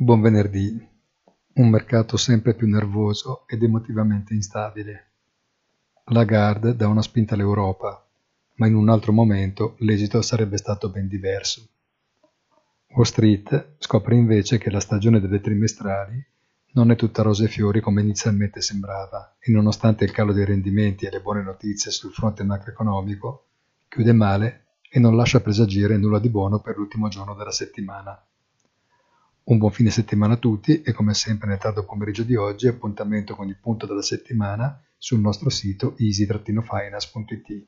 Buon venerdì. Un mercato sempre più nervoso ed emotivamente instabile. Lagarde dà una spinta all'Europa, ma in un altro momento l'esito sarebbe stato ben diverso. Wall Street scopre invece che la stagione delle trimestrali non è tutta rose e fiori come inizialmente sembrava e nonostante il calo dei rendimenti e le buone notizie sul fronte macroeconomico, chiude male e non lascia presagire nulla di buono per l'ultimo giorno della settimana. Un buon fine settimana a tutti e come sempre nel tardo pomeriggio di oggi appuntamento con il punto della settimana sul nostro sito easy-finance.it.